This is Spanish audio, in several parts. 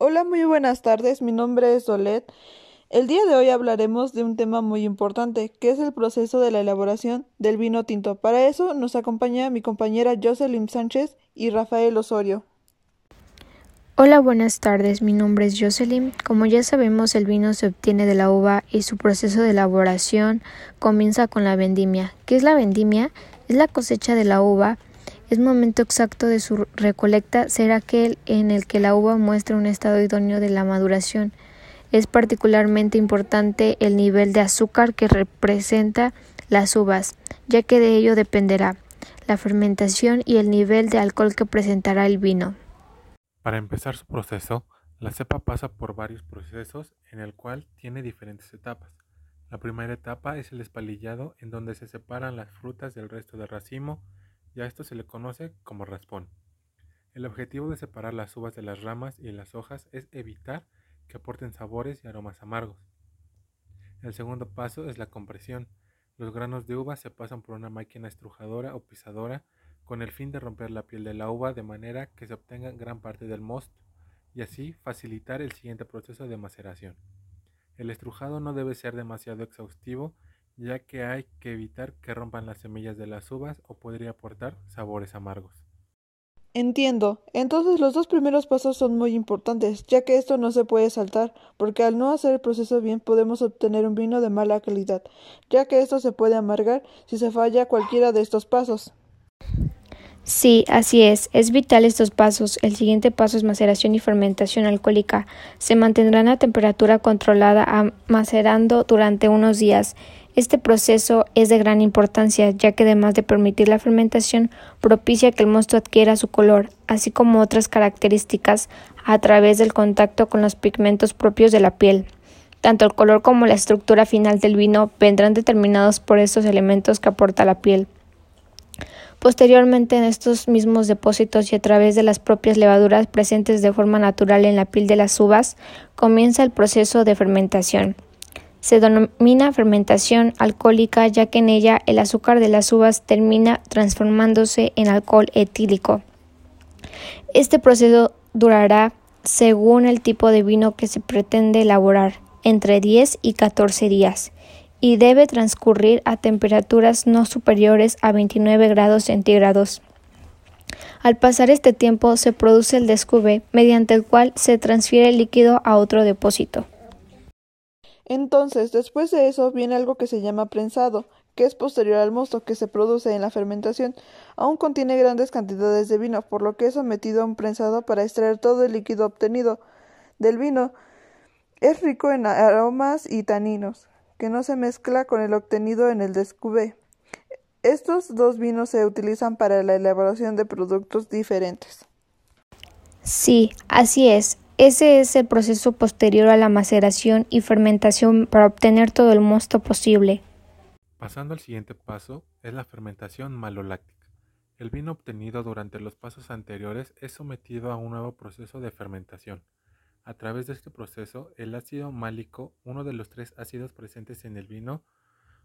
Hola, muy buenas tardes. Mi nombre es Dolet. El día de hoy hablaremos de un tema muy importante, que es el proceso de la elaboración del vino tinto. Para eso nos acompaña mi compañera Jocelyn Sánchez y Rafael Osorio. Hola, buenas tardes. Mi nombre es Jocelyn. Como ya sabemos, el vino se obtiene de la uva y su proceso de elaboración comienza con la vendimia. ¿Qué es la vendimia? Es la cosecha de la uva el momento exacto de su recolecta será aquel en el que la uva muestra un estado idóneo de la maduración. Es particularmente importante el nivel de azúcar que representa las uvas, ya que de ello dependerá la fermentación y el nivel de alcohol que presentará el vino. Para empezar su proceso, la cepa pasa por varios procesos en el cual tiene diferentes etapas. La primera etapa es el espalillado en donde se separan las frutas del resto del racimo y a esto se le conoce como raspón. El objetivo de separar las uvas de las ramas y las hojas es evitar que aporten sabores y aromas amargos. El segundo paso es la compresión. Los granos de uva se pasan por una máquina estrujadora o pisadora con el fin de romper la piel de la uva de manera que se obtenga gran parte del mosto y así facilitar el siguiente proceso de maceración. El estrujado no debe ser demasiado exhaustivo ya que hay que evitar que rompan las semillas de las uvas o podría aportar sabores amargos. Entiendo. Entonces los dos primeros pasos son muy importantes, ya que esto no se puede saltar, porque al no hacer el proceso bien podemos obtener un vino de mala calidad, ya que esto se puede amargar si se falla cualquiera de estos pasos. Sí, así es. Es vital estos pasos. El siguiente paso es maceración y fermentación alcohólica. Se mantendrán a temperatura controlada macerando durante unos días. Este proceso es de gran importancia, ya que además de permitir la fermentación, propicia que el mosto adquiera su color, así como otras características a través del contacto con los pigmentos propios de la piel. Tanto el color como la estructura final del vino vendrán determinados por estos elementos que aporta la piel. Posteriormente, en estos mismos depósitos y a través de las propias levaduras presentes de forma natural en la piel de las uvas, comienza el proceso de fermentación. Se denomina fermentación alcohólica ya que en ella el azúcar de las uvas termina transformándose en alcohol etílico. Este proceso durará, según el tipo de vino que se pretende elaborar, entre 10 y 14 días y debe transcurrir a temperaturas no superiores a 29 grados centígrados. Al pasar este tiempo se produce el descube, mediante el cual se transfiere el líquido a otro depósito. Entonces, después de eso viene algo que se llama prensado, que es posterior al mosto que se produce en la fermentación. Aún contiene grandes cantidades de vino, por lo que es sometido a un prensado para extraer todo el líquido obtenido del vino. Es rico en aromas y taninos, que no se mezcla con el obtenido en el descubé. Estos dos vinos se utilizan para la elaboración de productos diferentes. Sí, así es. Ese es el proceso posterior a la maceración y fermentación para obtener todo el mosto posible. Pasando al siguiente paso es la fermentación maloláctica. El vino obtenido durante los pasos anteriores es sometido a un nuevo proceso de fermentación. A través de este proceso, el ácido málico, uno de los tres ácidos presentes en el vino,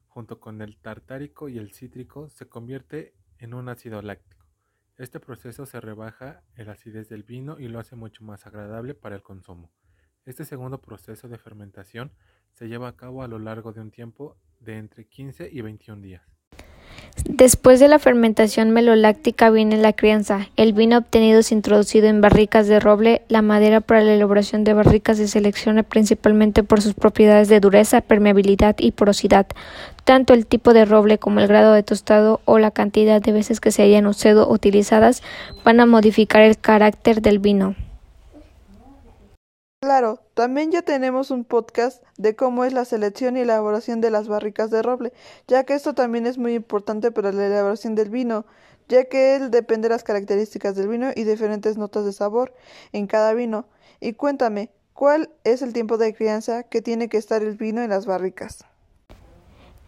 junto con el tartárico y el cítrico, se convierte en un ácido láctico. Este proceso se rebaja el acidez del vino y lo hace mucho más agradable para el consumo. Este segundo proceso de fermentación se lleva a cabo a lo largo de un tiempo de entre 15 y 21 días. Después de la fermentación meloláctica viene la crianza. El vino obtenido es introducido en barricas de roble. La madera para la elaboración de barricas se selecciona principalmente por sus propiedades de dureza, permeabilidad y porosidad. Tanto el tipo de roble como el grado de tostado o la cantidad de veces que se hayan usado utilizadas van a modificar el carácter del vino. Claro, también ya tenemos un podcast de cómo es la selección y elaboración de las barricas de roble, ya que esto también es muy importante para la elaboración del vino, ya que él depende de las características del vino y diferentes notas de sabor en cada vino. Y cuéntame, ¿cuál es el tiempo de crianza que tiene que estar el vino en las barricas?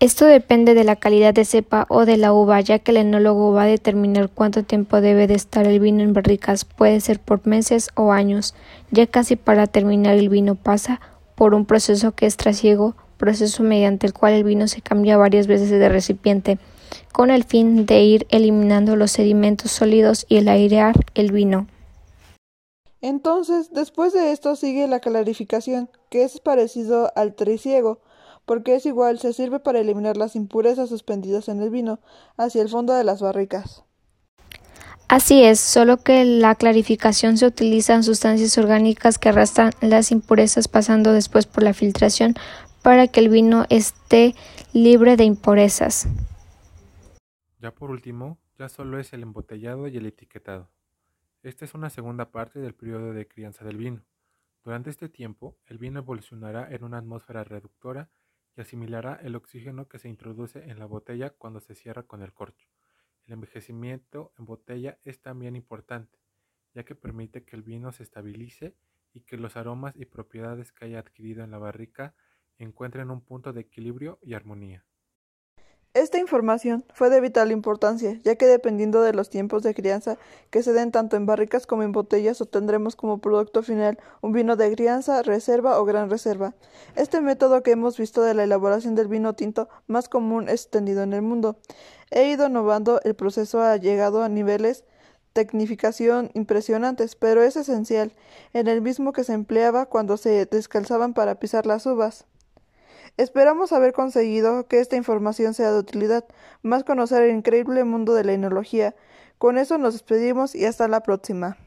Esto depende de la calidad de cepa o de la uva, ya que el enólogo va a determinar cuánto tiempo debe de estar el vino en barricas, puede ser por meses o años. Ya casi para terminar el vino pasa por un proceso que es trasiego, proceso mediante el cual el vino se cambia varias veces de recipiente, con el fin de ir eliminando los sedimentos sólidos y el airear el vino. Entonces, después de esto sigue la clarificación, que es parecido al triciego, porque es igual, se sirve para eliminar las impurezas suspendidas en el vino hacia el fondo de las barricas. Así es, solo que la clarificación se utilizan sustancias orgánicas que arrastran las impurezas pasando después por la filtración para que el vino esté libre de impurezas. Ya por último, ya solo es el embotellado y el etiquetado. Esta es una segunda parte del periodo de crianza del vino. Durante este tiempo, el vino evolucionará en una atmósfera reductora y asimilará el oxígeno que se introduce en la botella cuando se cierra con el corcho. El envejecimiento en botella es también importante, ya que permite que el vino se estabilice y que los aromas y propiedades que haya adquirido en la barrica encuentren un punto de equilibrio y armonía. Esta información fue de vital importancia, ya que dependiendo de los tiempos de crianza que se den tanto en barricas como en botellas, obtendremos como producto final un vino de crianza, reserva o gran reserva. Este método que hemos visto de la elaboración del vino tinto más común extendido en el mundo. He ido innovando, el proceso ha llegado a niveles tecnificación impresionantes, pero es esencial, en el mismo que se empleaba cuando se descalzaban para pisar las uvas. Esperamos haber conseguido que esta información sea de utilidad, más conocer el increíble mundo de la enología. Con eso nos despedimos y hasta la próxima.